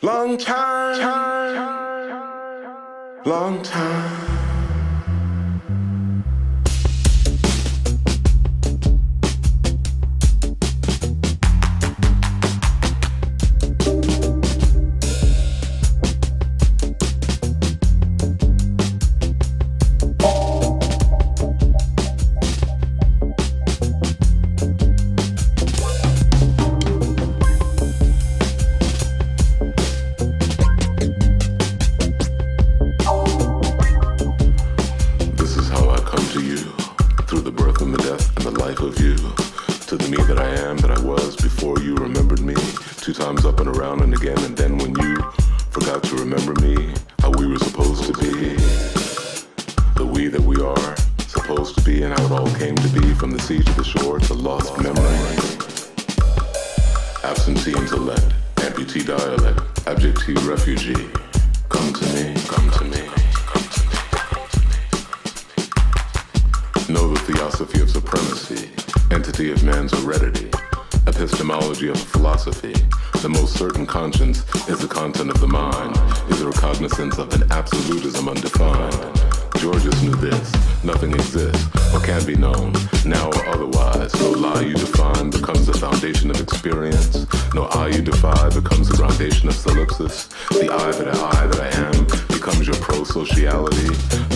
Long time, long time. The I that I that I am becomes your pro-sociality.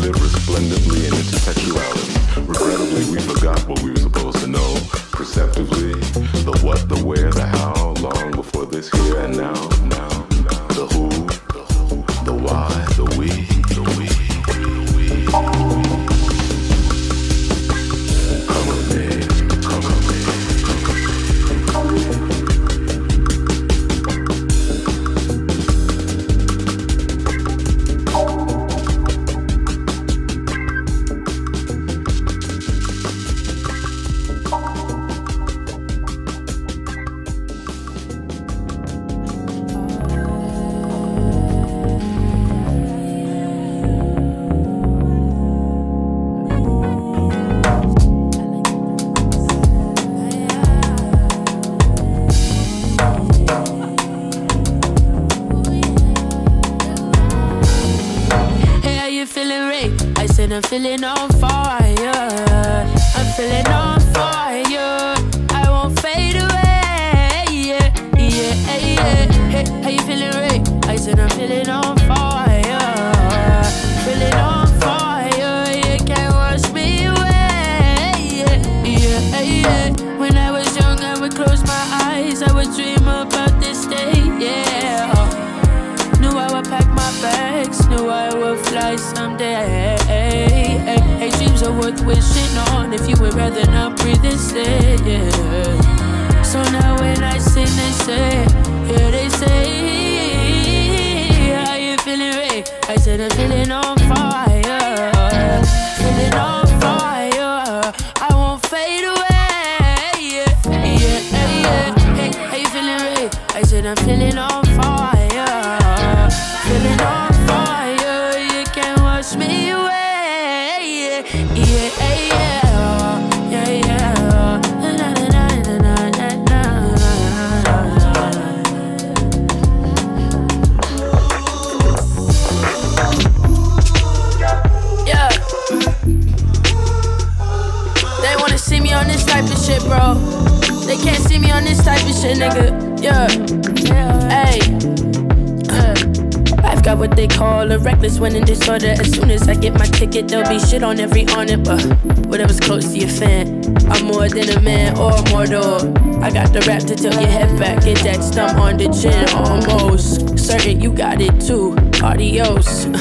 A reckless winning disorder. As soon as I get my ticket, there'll be shit on every on it. But whatever's close to your fan, I'm more than a man or a mortal. I got the rap to tell your head back, get that stump on the chin. Almost certain you got it too. Adios.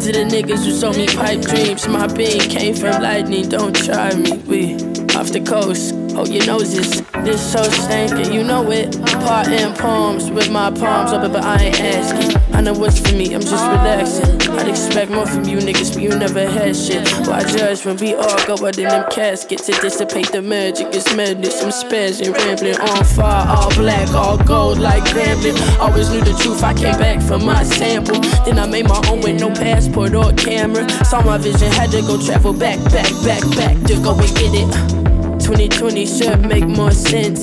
to the niggas who sold me pipe dreams, my being came from lightning. Don't try me, we off the coast. Hold your noses, this this so stankin', you know it. Parting palms with my palms open, but I ain't asking. I know what's for me, I'm just relaxing. I'd expect more from you niggas, but you never had shit. Why judge when we all go out in them caskets to dissipate the magic? It's madness, I'm spazzing, rambling on fire, all black, all gold like gambling. Always knew the truth, I came back for my sample. Then I made my own with no passport or camera. Saw my vision, had to go travel back, back, back, back to go and get it. 2020 should make more sense.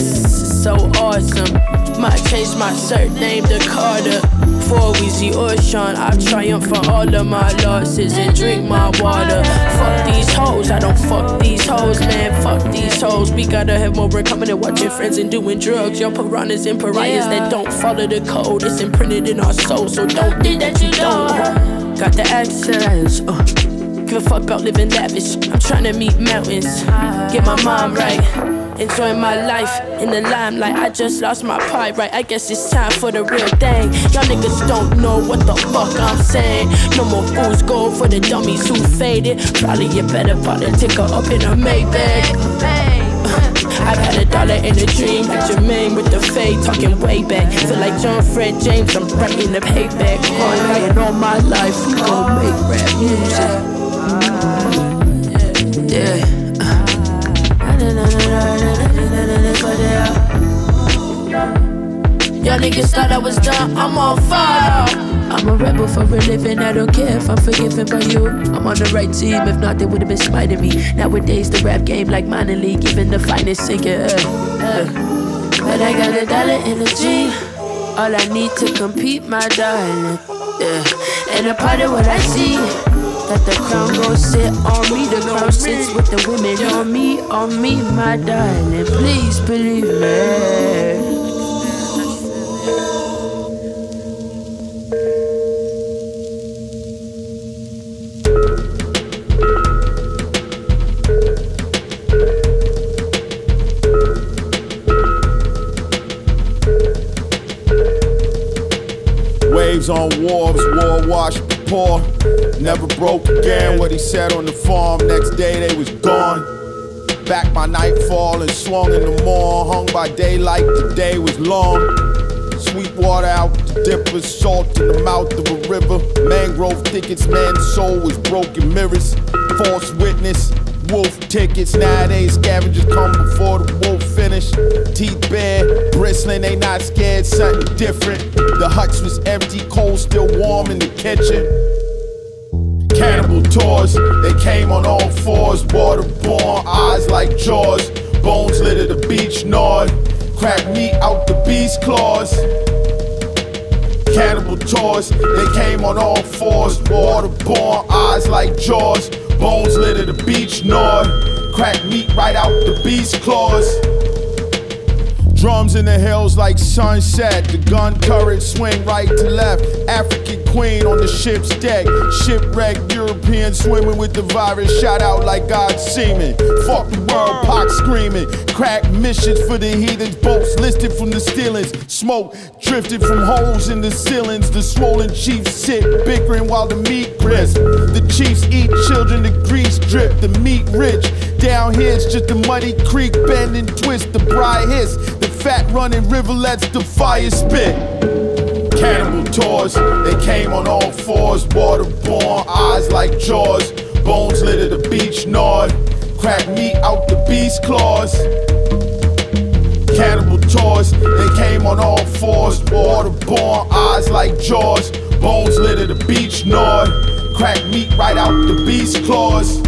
So awesome. Might change my surname to Carter. before Weezy or Sean. I triumph for all of my losses and drink my water. Fuck these hoes, I don't fuck these hoes, man. Fuck these hoes. We gotta have more coming and watching friends and doing drugs. Y'all piranhas and pariahs yeah. that don't follow the code. It's imprinted in our soul, so don't think that you don't. Got the access. Uh. Give a fuck about living lavish. I'm trying to meet mountains, get my mind right. Enjoying my life in the limelight. I just lost my pride, right? I guess it's time for the real thing. Y'all niggas don't know what the fuck I'm saying. No more fools go for the dummies who faded. Probably a better ticker up in a Maybach. I've had a dollar in a dream, like Jermaine with the fade, talking way back. Feel like John Fred James, I'm writing the payback. Hard all my life, we gon' make rap music. Y'all niggas thought I was done, I'm on fire. I'm a rebel for a living, I don't care if I'm forgiven by you. I'm on the right team, if not, they would have been smiting me. Nowadays, the rap game like minor league, even the finest singer. Uh, uh. But I got a dollar in the a G. All I need to compete, my darling. Yeah. And a part of what I see that the crown gon' sit on me. The crown sits with the women on me, on oh me, my darling. Please believe me. Waves on wharves, war washed poor. Never broke again what he said on the farm. Next day they was gone. Back by nightfall and swung in the morn. Hung by daylight, the day was long. Sweet water out the dippers, salt in the mouth of a river. Mangrove thickets, man's soul was broken mirrors. False witness, wolf tickets. Nowadays, scavengers come before the wolf finish. Teeth bare, bristling, they not scared, something different. The huts was empty, cold still warm in the kitchen. Cannibal tours, they came on all fours, waterborne, eyes like jaws. Bones litter the beach, gnawed. Crack meat out the beast claws. Cannibal tours, they came on all fours, waterborne, eyes like jaws. Bones litter the beach, gnawed. Crack meat right out the beast claws. Drums in the hills like sunset. The gun turret swing right to left. African queen on the ship's deck. Shipwrecked European swimming with the virus. Shot out like God's semen. Fuck the world, Pac screaming. Crack missions for the heathens. Boats listed from the stealings. Smoke drifted from holes in the ceilings. The swollen chiefs sit bickering while the meat crisp. The chiefs eat children, the grease drip. The meat rich. Down here it's just a muddy creek bend and twist. The bride hiss. Fat running rivulets, the fire spit. Cannibal tours, they came on all fours, waterborne, eyes like jaws. Bones litter the beach, gnawed. Crack meat out the beast claws. Cannibal tours, they came on all fours, waterborne, eyes like jaws. Bones litter the beach, gnawed. Crack meat right out the beast claws.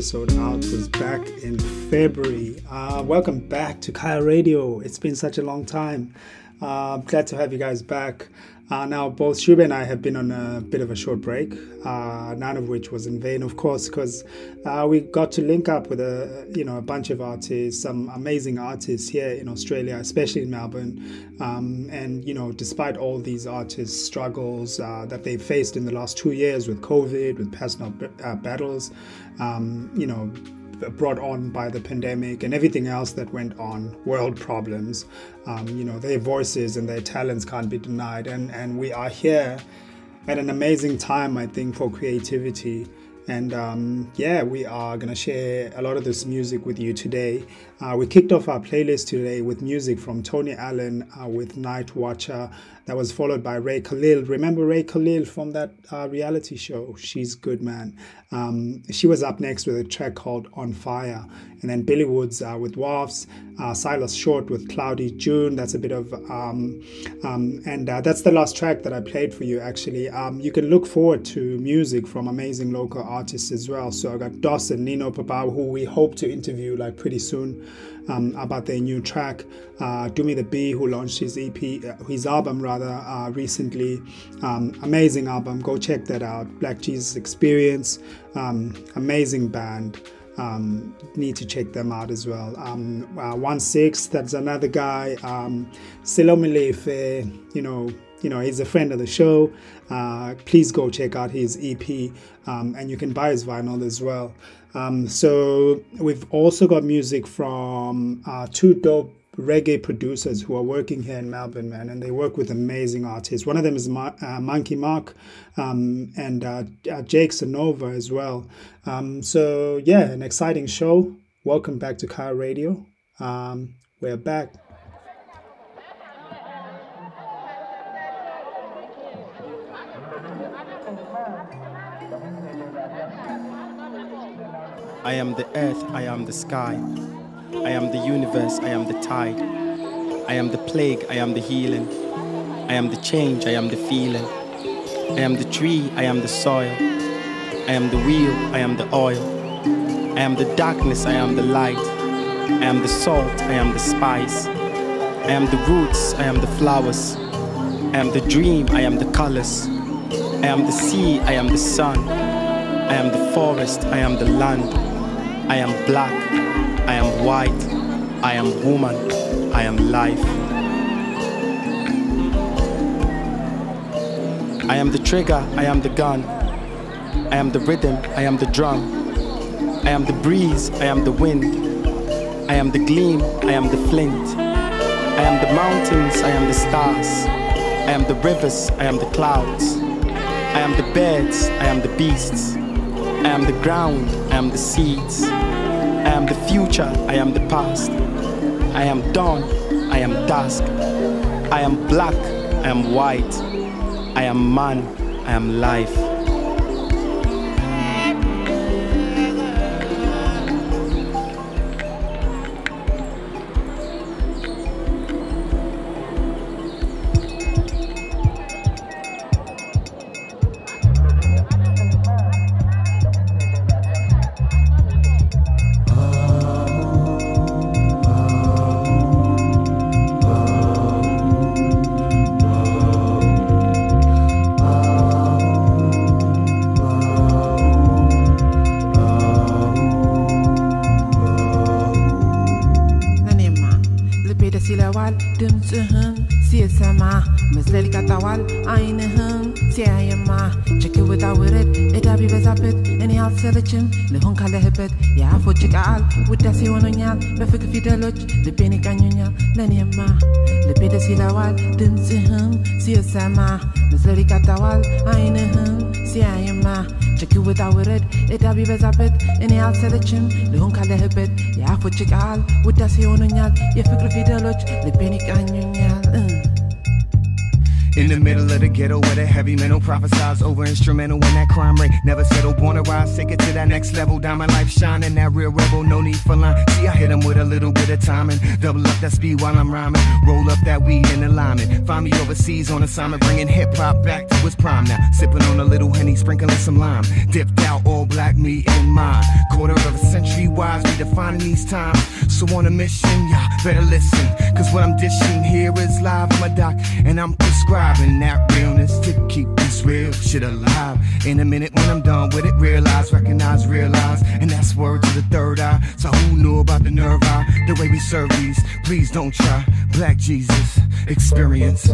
Episode out was back in February. Uh, welcome back to Kaya Radio. It's been such a long time. Uh, glad to have you guys back. Uh, now, both Shube and I have been on a bit of a short break, uh, none of which was in vain, of course, because uh, we got to link up with a you know a bunch of artists, some amazing artists here in Australia, especially in Melbourne. Um, and you know, despite all these artists' struggles uh, that they faced in the last two years with COVID, with personal uh, battles, um, you know, brought on by the pandemic and everything else that went on, world problems. Um, you know, their voices and their talents can't be denied. And, and we are here at an amazing time, I think, for creativity. And um, yeah, we are going to share a lot of this music with you today. Uh, we kicked off our playlist today with music from Tony Allen uh, with Night Watcher. That was followed by Ray Khalil. Remember Ray Khalil from that uh, reality show? She's good, man. Um, she was up next with a track called On Fire. And then Billy Woods uh, with Wharfs, uh, Silas Short with Cloudy June. That's a bit of, um, um, and uh, that's the last track that I played for you actually. Um, you can look forward to music from amazing local artists as well. So I got Dawson, Nino Papau, who we hope to interview like pretty soon um, about their new track. Uh, Do Me the B, who launched his EP, uh, his album rather, uh, recently. Um, amazing album. Go check that out. Black Jesus Experience. Um, amazing band. Um, need to check them out as well. Um, uh, One Six, that's another guy. Um, Silomilefe, you know, you know, he's a friend of the show. Uh, please go check out his EP, um, and you can buy his vinyl as well. Um, so we've also got music from uh, two dope reggae producers who are working here in Melbourne, man, and they work with amazing artists. One of them is Ma- uh, Monkey Mark um, and uh, uh, Jake Sonova as well. Um, so yeah, an exciting show. Welcome back to Kaya Radio. Um, we're back. I am the earth, I am the sky. I am the universe, I am the tide. I am the plague, I am the healing. I am the change, I am the feeling. I am the tree, I am the soil. I am the wheel, I am the oil. I am the darkness, I am the light. I am the salt, I am the spice. I am the roots, I am the flowers. I am the dream, I am the colors. I am the sea, I am the sun. I am the forest, I am the land. I am black, I am white, I am woman, I am life. I am the trigger, I am the gun. I am the rhythm, I am the drum. I am the breeze, I am the wind. I am the gleam, I am the flint. I am the mountains, I am the stars. I am the rivers, I am the clouds. I am the birds, I am the beasts. I am the ground, I am the seeds. I am the future, I am the past. I am dawn, I am dusk. I am black, I am white. I am man, I am life. ውጣ ውረድ እዳ ቢበዛበት እኔ አልሰለችም። ልሆን ካለህበት የአፎች ቃል ውዳሴ ሆኖኛል። የፍቅር ፊደሎች ልቤን ይቃኙኛል the middle of the ghetto where the heavy metal prophesies over instrumental when that crime rate never settle. Born to rise, take it to that next level. Diamond life shining, that real rebel, no need for line. See, I hit him with a little bit of timing. Double up that speed while I'm rhyming. Roll up that weed in alignment. Find me overseas on assignment, bringing hip hop back to its prime now. Sipping on a little honey, sprinkling some lime. Dipped out all black, me in mine. Quarter of a century wise, redefining these times. So on a mission, y'all better listen. Cause what I'm dishing here is live. I'm a doc, and I'm prescribing that realness to keep this real shit alive. In a minute when I'm done with it, realize, recognize, realize. And that's word to the third eye. So who knew about the nerve eye? The way we serve these. Please don't try. Black Jesus experience.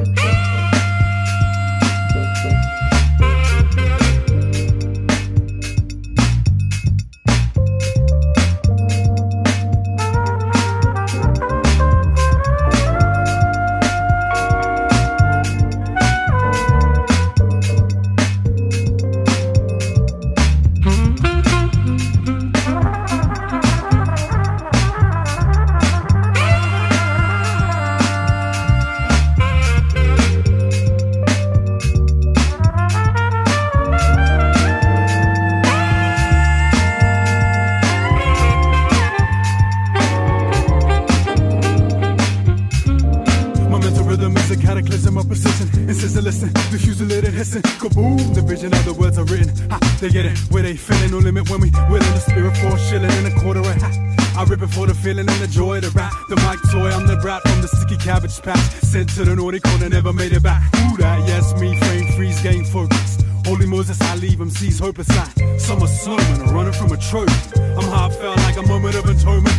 Sent to the naughty corner, never made it back. Who that? Yes, me, frame, freeze, game, focus. Holy Moses, I leave him, sees hope aside. Summer snowman, running from a trophy. I'm heartfelt like a moment of atonement.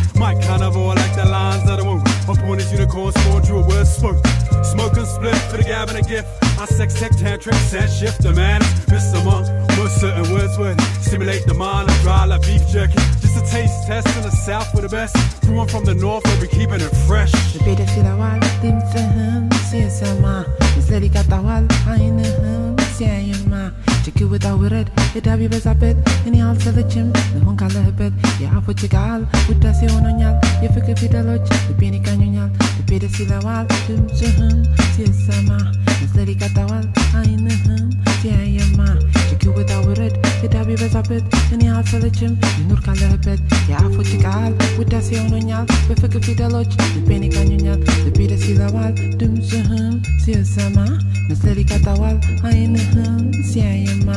Of all like the lines that I won't. Upon his unicorn spawn, drew a word spoke. Smoke and split for the gab and a gift. I sex tech tantric, set shift the man. Mr. Monk, most certain words would stimulate the mind and dry like beef jerky. Just a taste test in the south for the best. Everyone from the north will be keeping it fresh. ችግር ውጣ ውረድ ዕዳ ቢበዛበት እኔ አልሰለችም ልሆን ካለህበት የአፎች ቃል ውዳሴ ሆኖኛል የፍቅር ፊደሎች ልቤን ይቃኙኛል ልቤ ደስ ይለዋል ድምፅህን ሲሰማ መሰል ይቀጣዋል አይንህም ሲያየማ ችግር ውጣ ውረድ ዕዳ ቢበዛበት እኔ አልሰለችም ይኑር ካለህበት የአፎች ቃል ውዳሴ ሆኖኛል። በፍቅር ፊደሎች ልቤን ይቃኙኛል። ልቤ ደስ ይለዋል። ድምፅህን ሲሰማ መሰል ይቀጣዋል። አይንህም ሲያየማ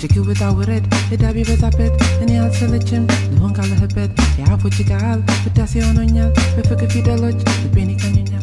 ችግር ውጣ ውረድ ዕዳ ቢበዛበት እኔ አልሰለችም ልሆን ካለህበት የአፎች ቃል ውዳሴ ሆኖኛል። በፍቅር ፊደሎች ልቤን ይቃኙኛል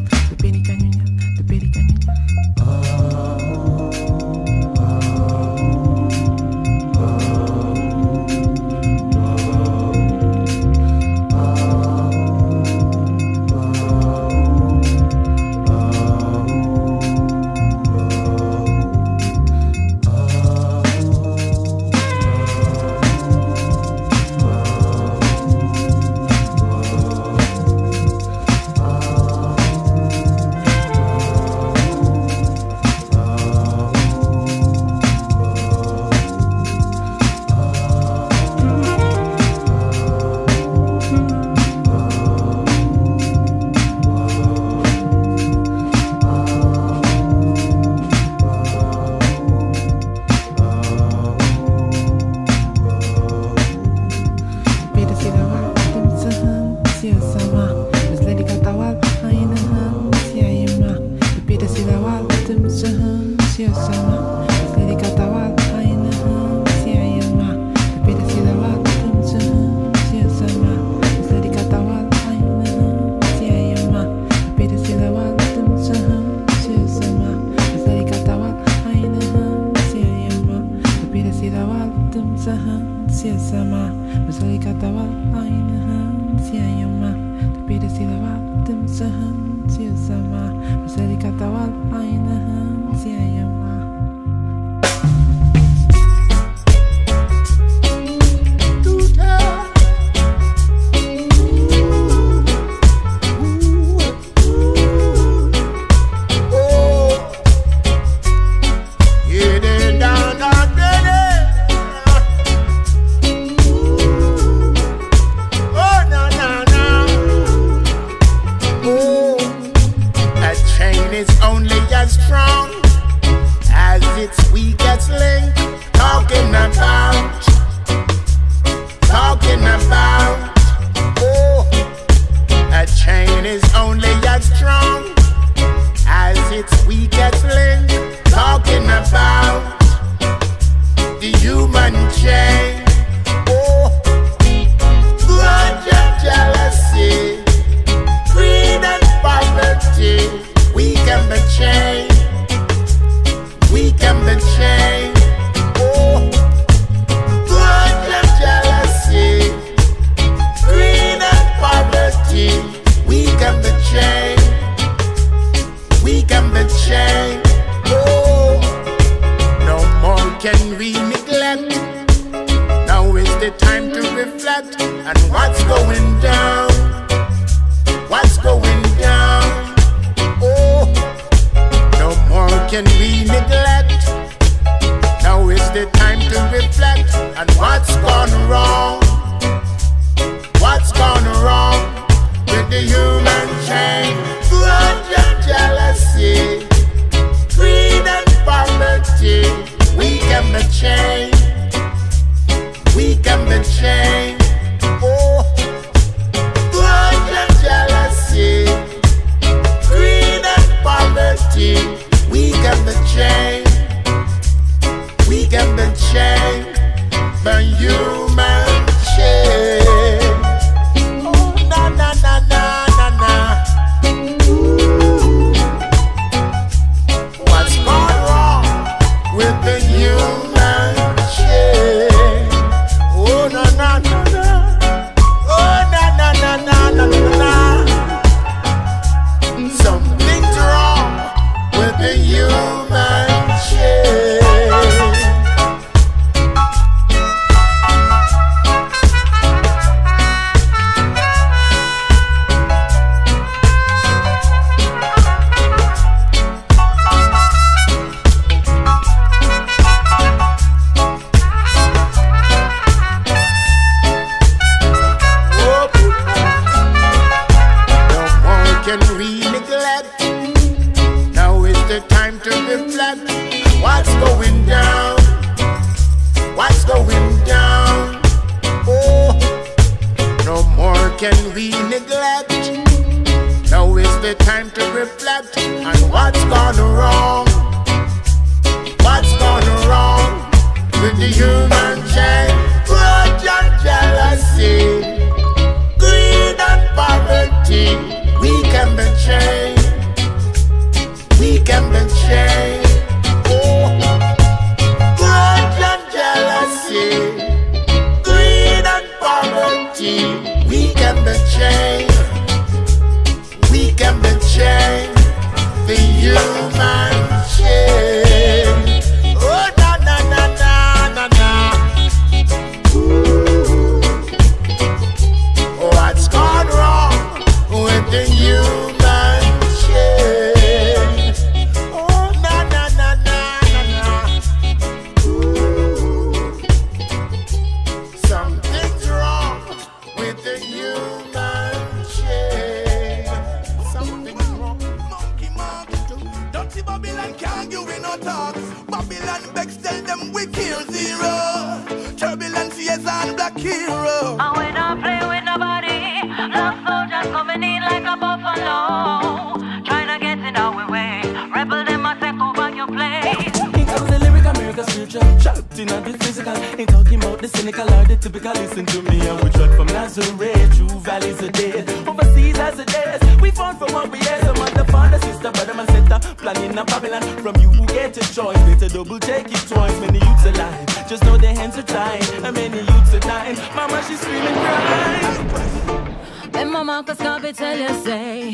The can't be tell you say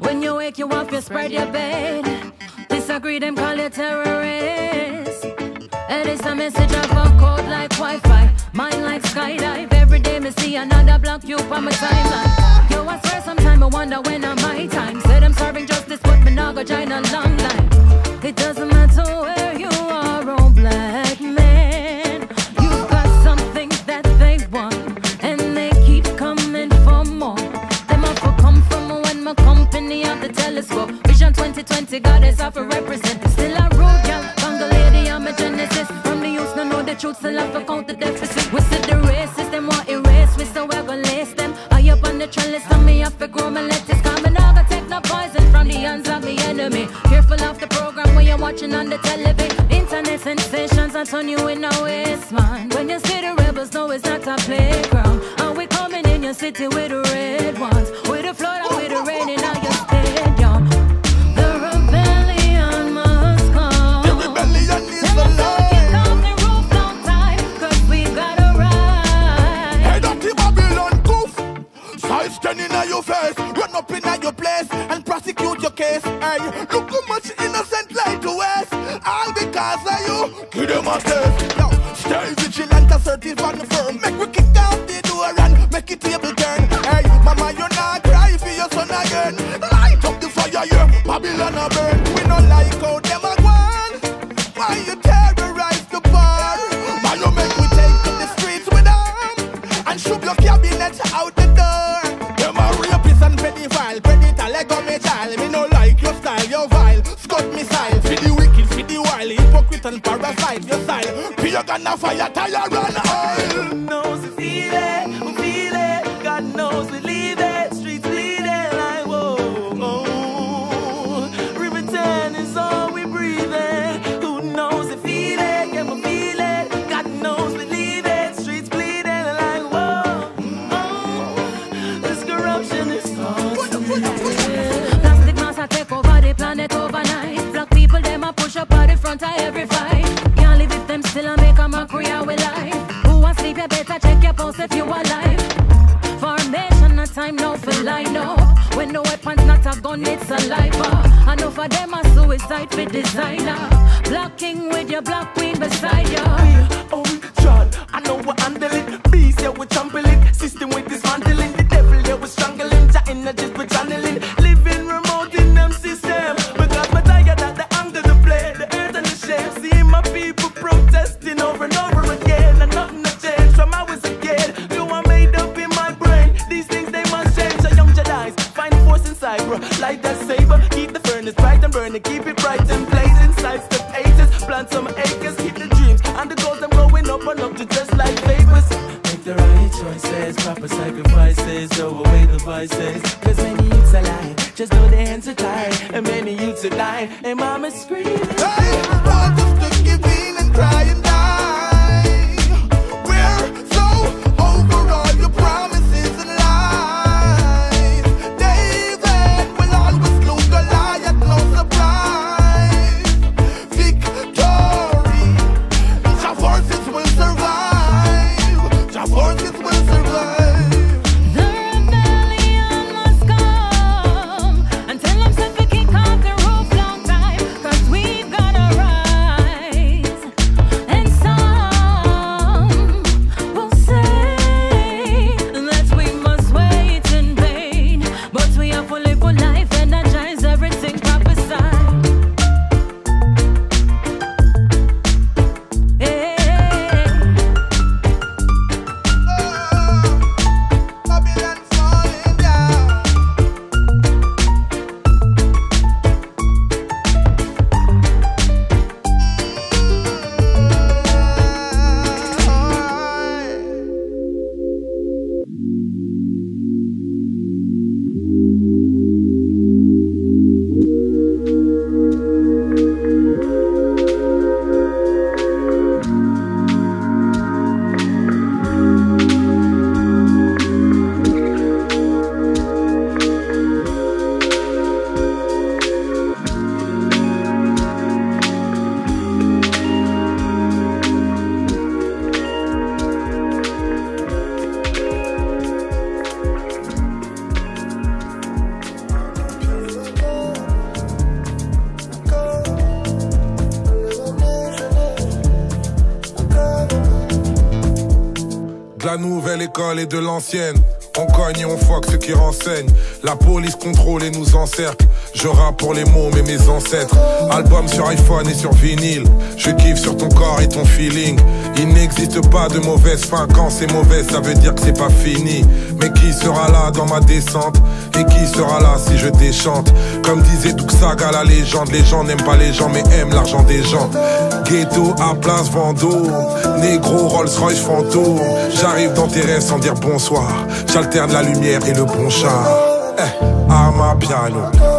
When you wake you up, you spread your bed. Disagree, them call you terrorists. And it's a message of a code like Wi-Fi. Mine like skydive. Every day me see another block you from my timeline. Yo, I swear sometime I wonder when I'm my time Said I'm serving justice, but me now go join a long line. It doesn't matter where you are, oh black. to goddess, I a represent. Still I rule, y'all. Lady, I'm a genesis. From the youth, no know the truth, still I for count the deficit. We said the racist, them want erase, we so ever lace them. I up on the trellis, on me, I for grow my lettuce. Coming out, I take no poison from the hands of the enemy. Careful of the program when you're watching on the television. Internet sensations, I turn you in a waste, man. When you see the rebels, no, it's not a playground. Are we coming in your city with the red ones, with the flood. He them a test. Yo, stay vigilant, assertive and firm. Make we kick out the door and make it table turn. Hey, mama, you not cry for your son again. Light up the fire, yeah. Babylon a burn. Hypocrite and parasite. Your style, pure gonna fire, tire and oil. knows saliva. Enough of them a suicide for designer. Black king with your black queen beside ya. Oh, de l'ancienne. On cogne et on fuck ceux qui renseignent. La police contrôle et nous encercle. Je rappe pour les mots, mais mes ancêtres. Album sur iPhone et sur vinyle. Je kiffe sur ton corps et ton feeling. Il n'existe pas de mauvaise fin. Quand c'est mauvais, ça veut dire que c'est pas fini. Mais qui sera là dans ma descente? Et qui sera là si je déchante Comme disait Duxaga, la légende. Les gens n'aiment pas les gens, mais aiment l'argent des gens. Ghetto à place Vendôme. Négro, Rolls Royce fantôme. J'arrive dans tes rêves sans dire bonsoir. J'alterne la lumière et le bon char. Eh, piano.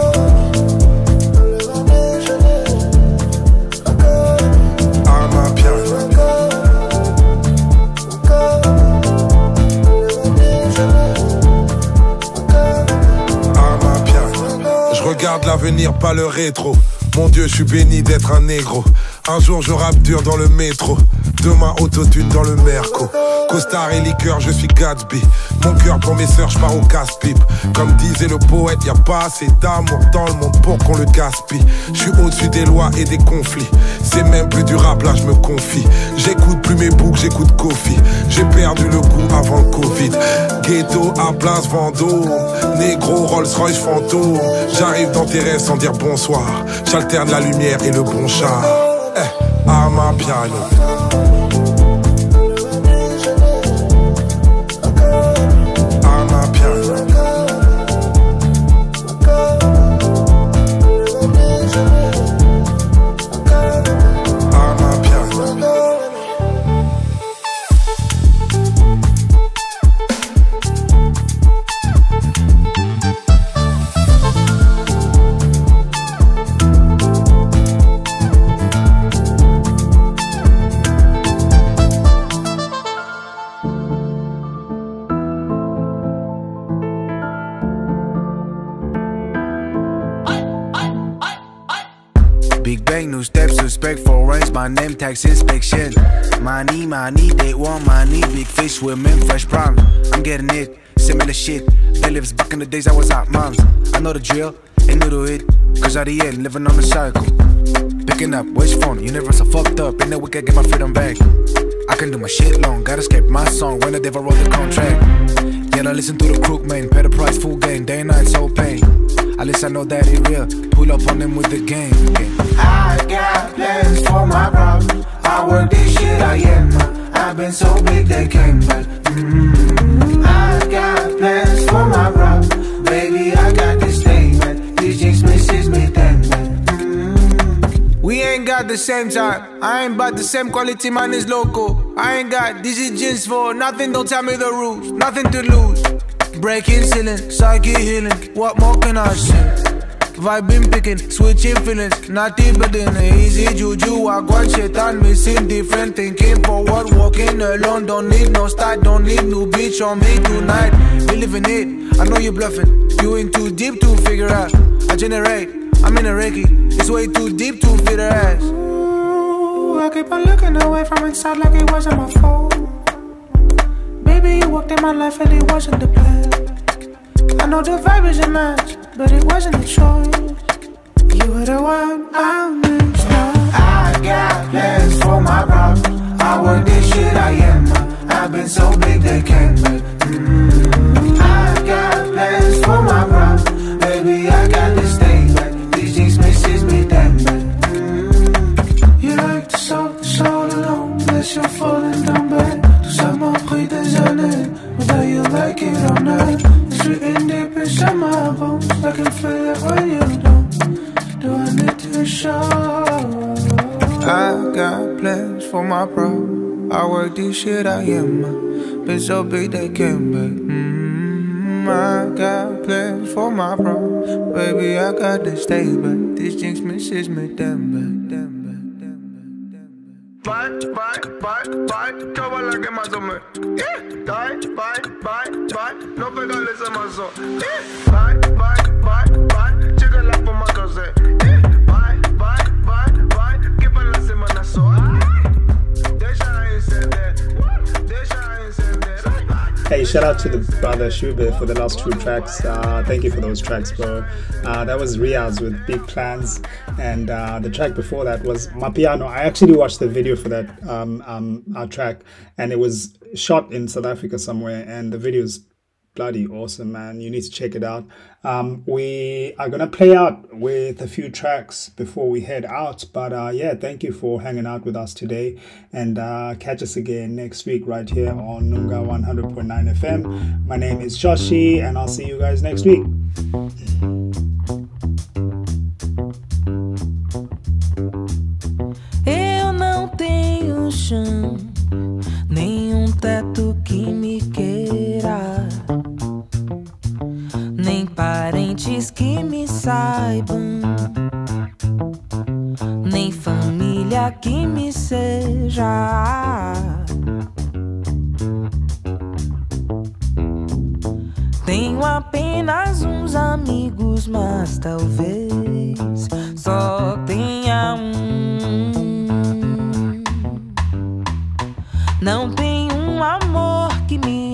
Regarde l'avenir, pas le rétro. Mon Dieu, je suis béni d'être un négro. Un jour je rappe dur dans le métro, demain autotune dans le merco. Costard et liqueur, je suis Gatsby. Mon cœur pour mes sœurs, je pars au casse-pipe. Comme disait le poète, y a pas assez d'amour dans le monde pour qu'on le gaspille. Je suis au-dessus des lois et des conflits. C'est même plus du rap, là je me confie. J'écoute plus mes boucs, j'écoute Kofi. J'ai perdu le goût avant le Covid. Ghetto à place Vendôme. Négro Rolls Royce fantôme. J'arrive dans tes rêves sans dire bonsoir. J'alterne la lumière et le bon chat. Eh, à ma piano. Tax inspection. Money, money, they want money, big fish, swimming, fresh prom. I'm getting it, similar shit. They lives back in the days I was at mom's. I know the drill, ain't new to it. Cause at the end, living on the cycle. Picking up, which phone? Universal fucked up, and then we can get my freedom back. I can do my shit long, gotta escape my song when the devil wrote the contract. Yet I listen to the crook man, pay the price, full game, day and night, so pain. At least I know that it real. Pull up on them with the game. I got plans for my problems. I work this shit I am. I've been so big they came back. Mm. I got plans for my problems. Baby, I got this thing, man. These jinx misses me then, man. We ain't got the same time. I ain't about the same quality, man is local. I ain't got dizzy jeans for nothing, don't tell me the rules. Nothing to lose. Breaking ceiling, psychic healing. What more can I say? Vibing picking, switching feelings. Not deeper than easy juju. I got shit on missing different thinking. Forward walking alone. Don't need no start, don't need new bitch on me tonight. We in it. I know you bluffing. You in too deep to figure out. I generate. I'm in a Reiki. It's way too deep to fit her ass. Ooh, I keep on looking away from inside like it wasn't my fault. Baby, you walked in my life and it wasn't the plan. I know the vibe isn't match, but it wasn't a choice. You were the one I missed. I got plans for my problems. I work this shit I am. I've been so big they can't. Mm. Des whether you like it or not. It's written deep inside my bones, I can feel it when you don't. Do I need to show? I got plans for my problem. I work this shit I am. Been so big they can't back. Mm, I got plans for my problem. Baby, I got to stay back. These jinx misses me damn bad. Damn Bye, bye, bye, chavala que más o menos. Yeah. Bye, bye, bye, bye, no pegales a más o. Yeah. Bye, bye, bye, bye, chica la poma cose. Hey, shout out to the brother Shube for the last two tracks. Uh, thank you for those tracks, bro. Uh, that was Riaz with Big Plans, and uh, the track before that was Mapiano. I actually watched the video for that um, um, uh, track, and it was shot in South Africa somewhere, and the video is bloody awesome, man. You need to check it out. Um, we are gonna play out with a few tracks before we head out, but uh, yeah, thank you for hanging out with us today, and uh, catch us again next week right here on Nunga 100.9 FM. My name is Joshi, and I'll see you guys next week. Eu não tenho chão, nenhum teto que que me saibam, nem família que me seja. Tenho apenas uns amigos, mas talvez só tenha um. Não tem um amor que me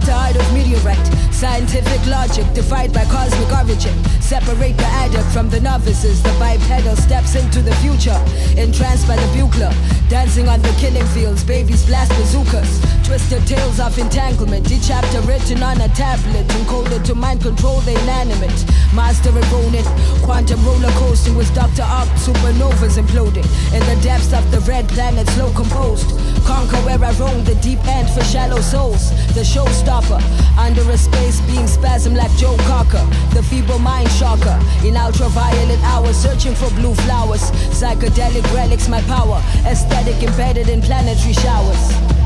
tired of meteorite. Scientific logic, defied by cosmic origin. Separate the addict from the novices. The bipedal steps into the future, entranced by the bugler. Dancing on the killing fields, babies blast bazookas. Twisted tales of entanglement, each chapter written on a tablet. Encoded to mind control the inanimate. Master opponent, quantum roller coaster with Dr. Up, supernovas imploding. In the depths of the red planet's low composed. Conquer where I roam, the deep end for shallow souls. The showstopper, under a space being spat phantasm like Joe Cocker, the feeble mind shocker. In ultraviolet hours, searching for blue flowers. Psychedelic relics, my power. Aesthetic embedded in planetary showers.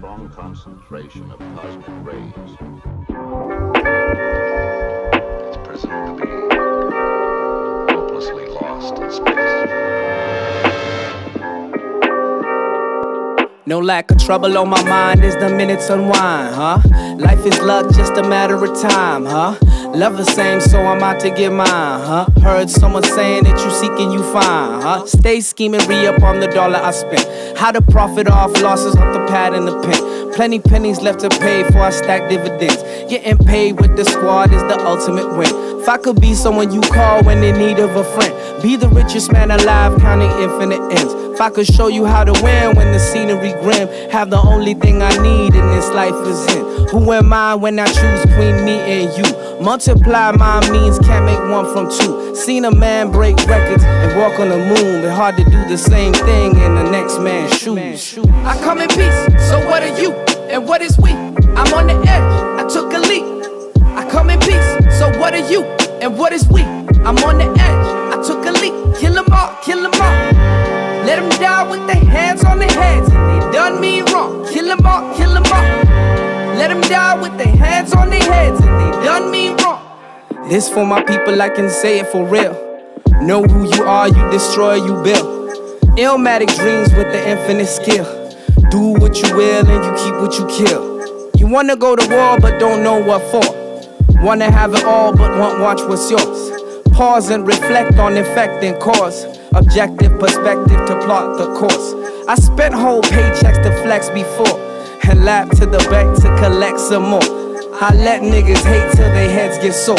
Strong concentration of cosmic rays. It's presumed to be hopelessly lost in space. No lack of trouble on my mind as the minutes unwind, huh? Life is luck, just a matter of time, huh? Love the same, so I'm out to get mine, huh? Heard someone saying that you seek and you find, huh? Stay scheming, re up on the dollar I spent. How to profit off losses off the pad and the pen. Plenty pennies left to pay for I stack dividends. Getting paid with the squad is the ultimate win. If I could be someone you call when in need of a friend, be the richest man alive, counting infinite ends. If I could show you how to win when the scenery grim, have the only thing I need in this life is in. Who am I when I choose between me and you? Multiply my means, can't make one from two. Seen a man break records and walk on the moon, but hard to do the same thing in the next man's shoes. I come in peace, so what are you? And what is we? I'm on the edge, I took a leap. I come in what are you? And what is we? I'm on the edge, I took a leap. Kill them all, kill them all. Let them die with their hands on their heads. They done me wrong. Kill them all, kill them all. Let them die with their hands on their heads. And they done me wrong. This for my people, I can say it for real. Know who you are, you destroy, you build. Illmatic dreams with the infinite skill. Do what you will and you keep what you kill. You wanna go to war but don't know what for. Wanna have it all but won't watch what's yours. Pause and reflect on effect and cause. Objective perspective to plot the course. I spent whole paychecks to flex before and lap to the back to collect some more. I let niggas hate till their heads get sore.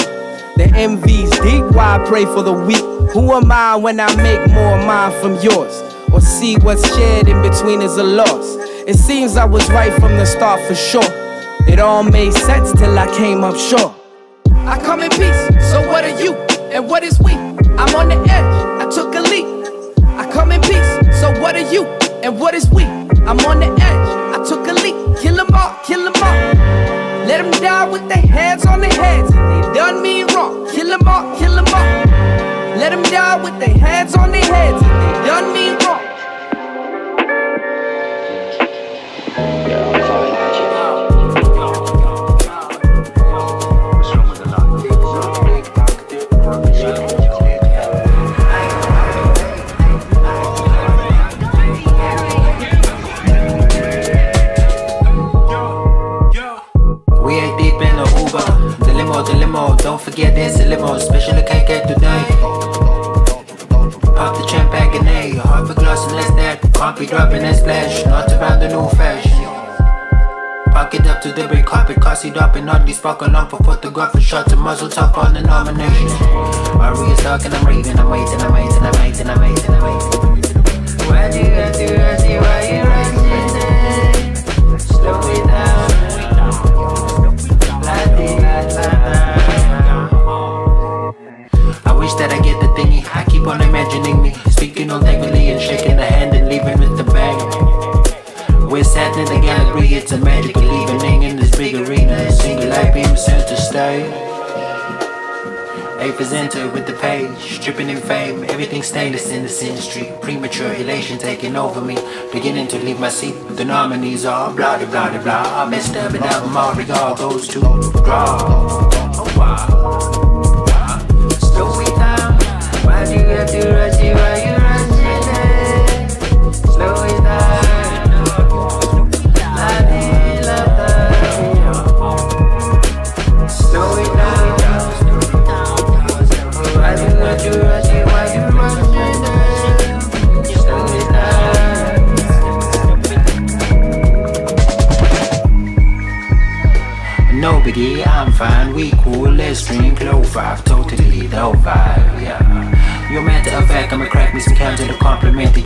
The envy's deep, why I pray for the weak. Who am I when I make more of mine from yours? Or see what's shared in between is a loss. It seems I was right from the start for sure. It all made sense till I came up short. I come in peace, so what are you? And what is we? I'm on the edge, I took a leap. I come in peace, so what are you? And what is we? I'm on the edge, I took a leap. Kill them all, kill them all. Let them die with their hands on their heads. They done me wrong. Kill them all, kill them all. Let them die with their hands on their heads. They done me wrong. Forget there's a limo. Special cake get today. Pop the champagne, A. Half a glass and less that. Can't be dropping that splash. Not around the new fashion. Park it up to the big carpet, car seat up and all these sparkle on for photograph and shot to muzzle top on the nomination. Maria's talking, I'm raving, I'm waiting, I'm waiting, I'm waiting, I'm waiting, I'm waiting. Stainless in this industry. Premature elation taking over me, beginning to leave my seat. The nominees are blah blah blah blah. I messed up and now my regard goes to draw. Oh wow.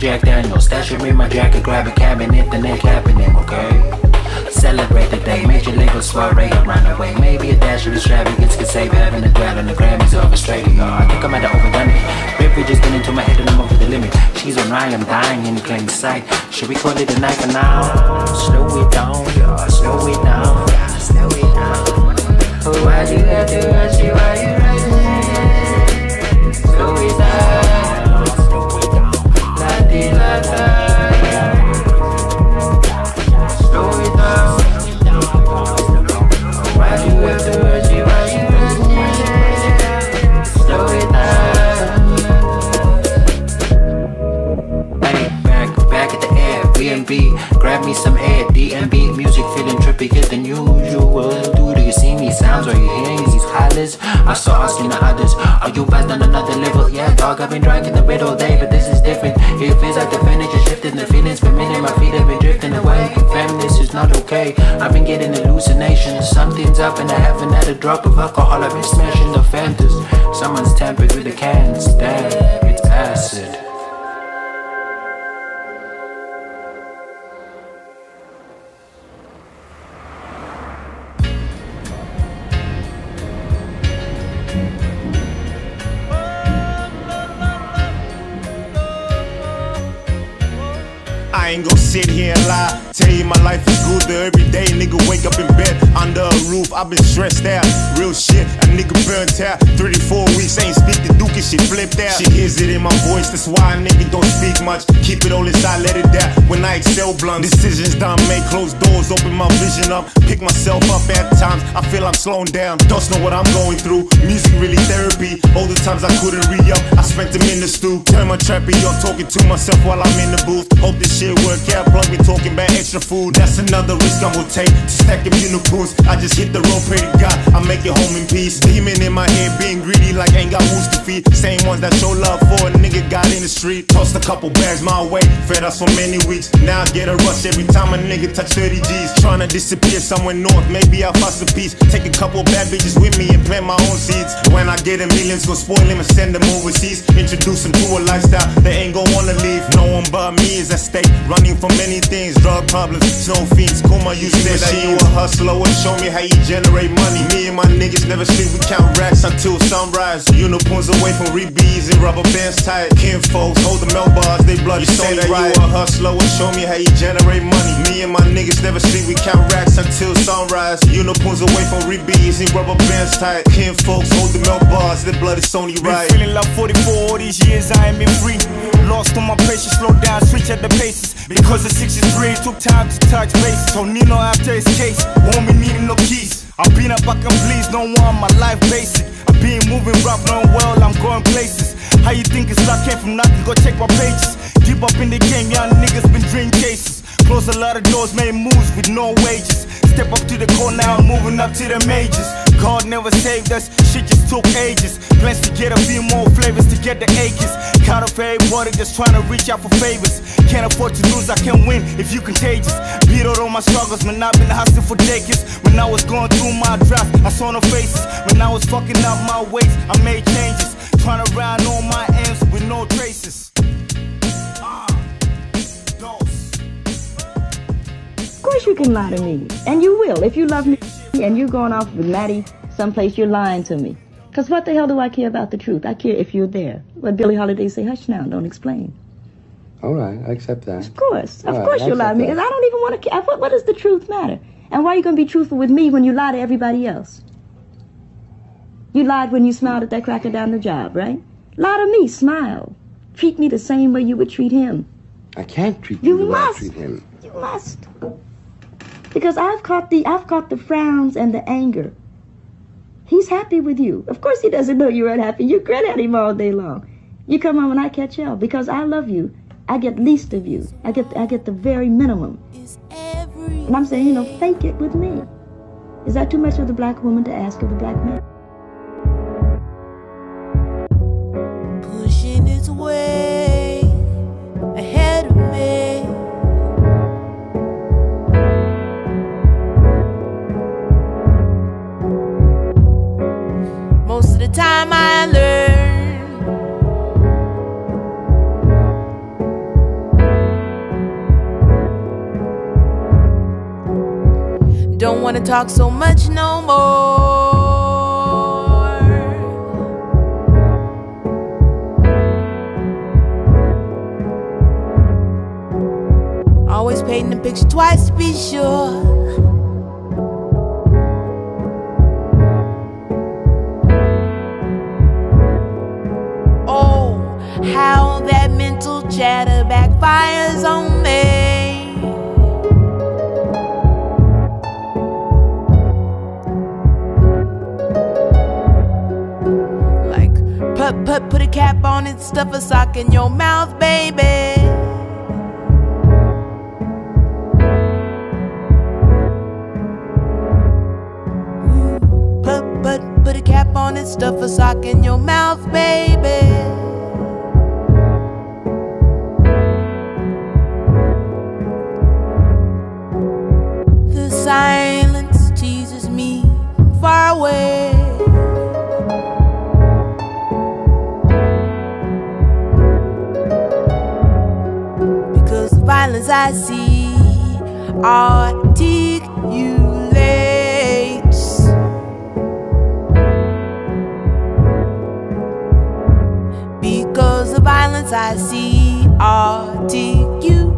Jack Daniels. Stash it in my jacket, grab a cabinet, the neck happening, okay? Celebrate the day, major legal soiree, a runaway. Maybe a dash of extravagance could save having a dwell in the Grammys of Australia. I think I might have overdone it. Beverages get into my head and I'm over the limit. She's on I am dying in plain sight. Should we call it a night for now? Slow it down, yeah, slow it down, yeah, slow it down. Why do you have to rush it? Why you hallucinations. Up and I haven't had a drop of alcohol. I've been smashing the Fantas. Someone's tampered with the cans. Damn, it's acid. I ain't gon' sit here and lie. Tell you my life is good though every day. Nigga wake up in bed under a roof. i been stressed out. Real shit, nigga burnt out. 34 weeks ain't speak to Duke and shit flipped out. She hears it in my voice, that's why a nigga don't speak much. Keep it all inside, let it out. When I excel blunt, decisions done, make closed doors, open my vision up. Pick myself up at times. I feel I'm slowing down. Don't know what I'm going through. Music really therapy. All the times I couldn't re up, I spent them in the stew. Turn my trappy up, talking to myself while I'm in the booth. Hope this shit work out. Plug me talking about extra food. That's another risk I'm gonna take stack them unicorns. I just hit the road, pray to God, I make it home in peace. Demon in my head, being greedy like ain't got wolves to feed. Same ones that show love for a nigga got in the street. Tossed a couple bags my way, fed us for many weeks. Now I get a rush every time a nigga touch 30 G's. Trying to disappear somewhere north, maybe I'll fuss a piece. Take a couple bad bitches with me and plant my own seeds. When I get a millions, go spoil him and send them overseas. Introduce them to a lifestyle they ain't gon' wanna leave. No one but me is at stake, running from many things. Drug problems, snow fiends, Kuma, you said that you a hustler. Well, show me how you generate money. Me and my niggas never sleep, we count racks until sunrise. Unicorns away from rebees and rubber bands tight. Kin folks, hold the melt bars, they bloody. You say that right. you a hustler, well, show me how you generate money. Me and my niggas never sleep, we count racks until sunrise. Unicorns away from rebees and rubber bands tight. Kin folks, hold the melt bars, they bloody Sony right. Been feeling like 44 all these years, I ain't been free. Lost on my patience, slow down, switch at the paces. Because the 63 took time to touch base. So Nino after his case, won't be needing no keys. I've been up, I can please no one, my life basic. I've been moving rough, knowing well, I'm going places. How you think it's luck came from nothing? Go check my pages. Deep up in the game, young niggas been dream cases. Close a lot of doors, made moves with no wages. Step up to the core now, I'm moving up to the majors. God never saved us, shit just took ages. Plans to get a few more flavors to get the acres. Caught up everybody just trying to reach out for favors. Can't afford to lose, I can win if you contagious. Beat out all my struggles, man, I've been hustling for decades. When I was going through my draft, I saw no faces. When I was fucking up my ways, I made changes. Trying to round all my ends with no traces. Of course you can lie to me. And you will. If you love me and you're going off with Maddie someplace, you're lying to me. Because what the hell do I care about the truth? I care if you're there. What Billie Holiday say, hush now, don't explain. All right, I accept that. Of course. Of All right, course I you lie to me. Because I don't even want to care. What, what does the truth matter? And why are you going to be truthful with me when you lie to everybody else? You lied when you smiled at that cracker down the job, right? Lie to me, smile. Treat me the same way you would treat him. I can't treat You you, the way I must. treat him. You must. Because I've caught the I've caught the frowns and the anger. He's happy with you. Of course he doesn't know you're unhappy. You grin at him all day long. You come home and I catch hell because I love you. I get least of you. I get I get the very minimum. And I'm saying, you know, fake it with me. Is that too much of the black woman to ask of the black man? pushing its way time I. Don't wanna talk so much no more. Always painting the picture twice to be sure. how that mental chatter backfires on me. Like, put, put, put a cap on it, stuff a sock in your mouth, baby. Put, put, put a cap on it, stuff a sock in your mouth, baby. feelings I see articulates. Because the violence I see articulates.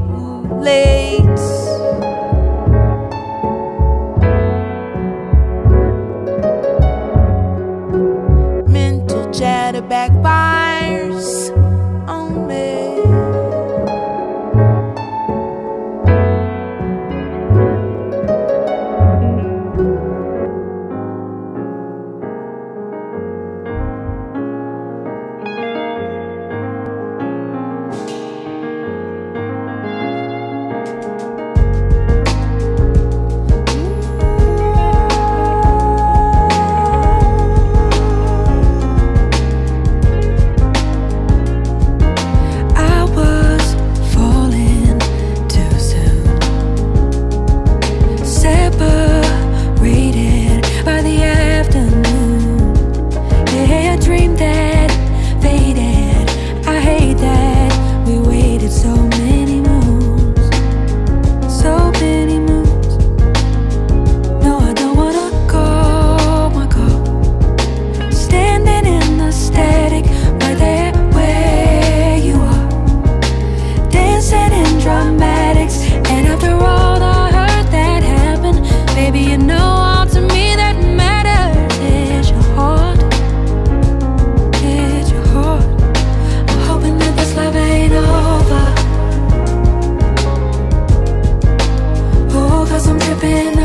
been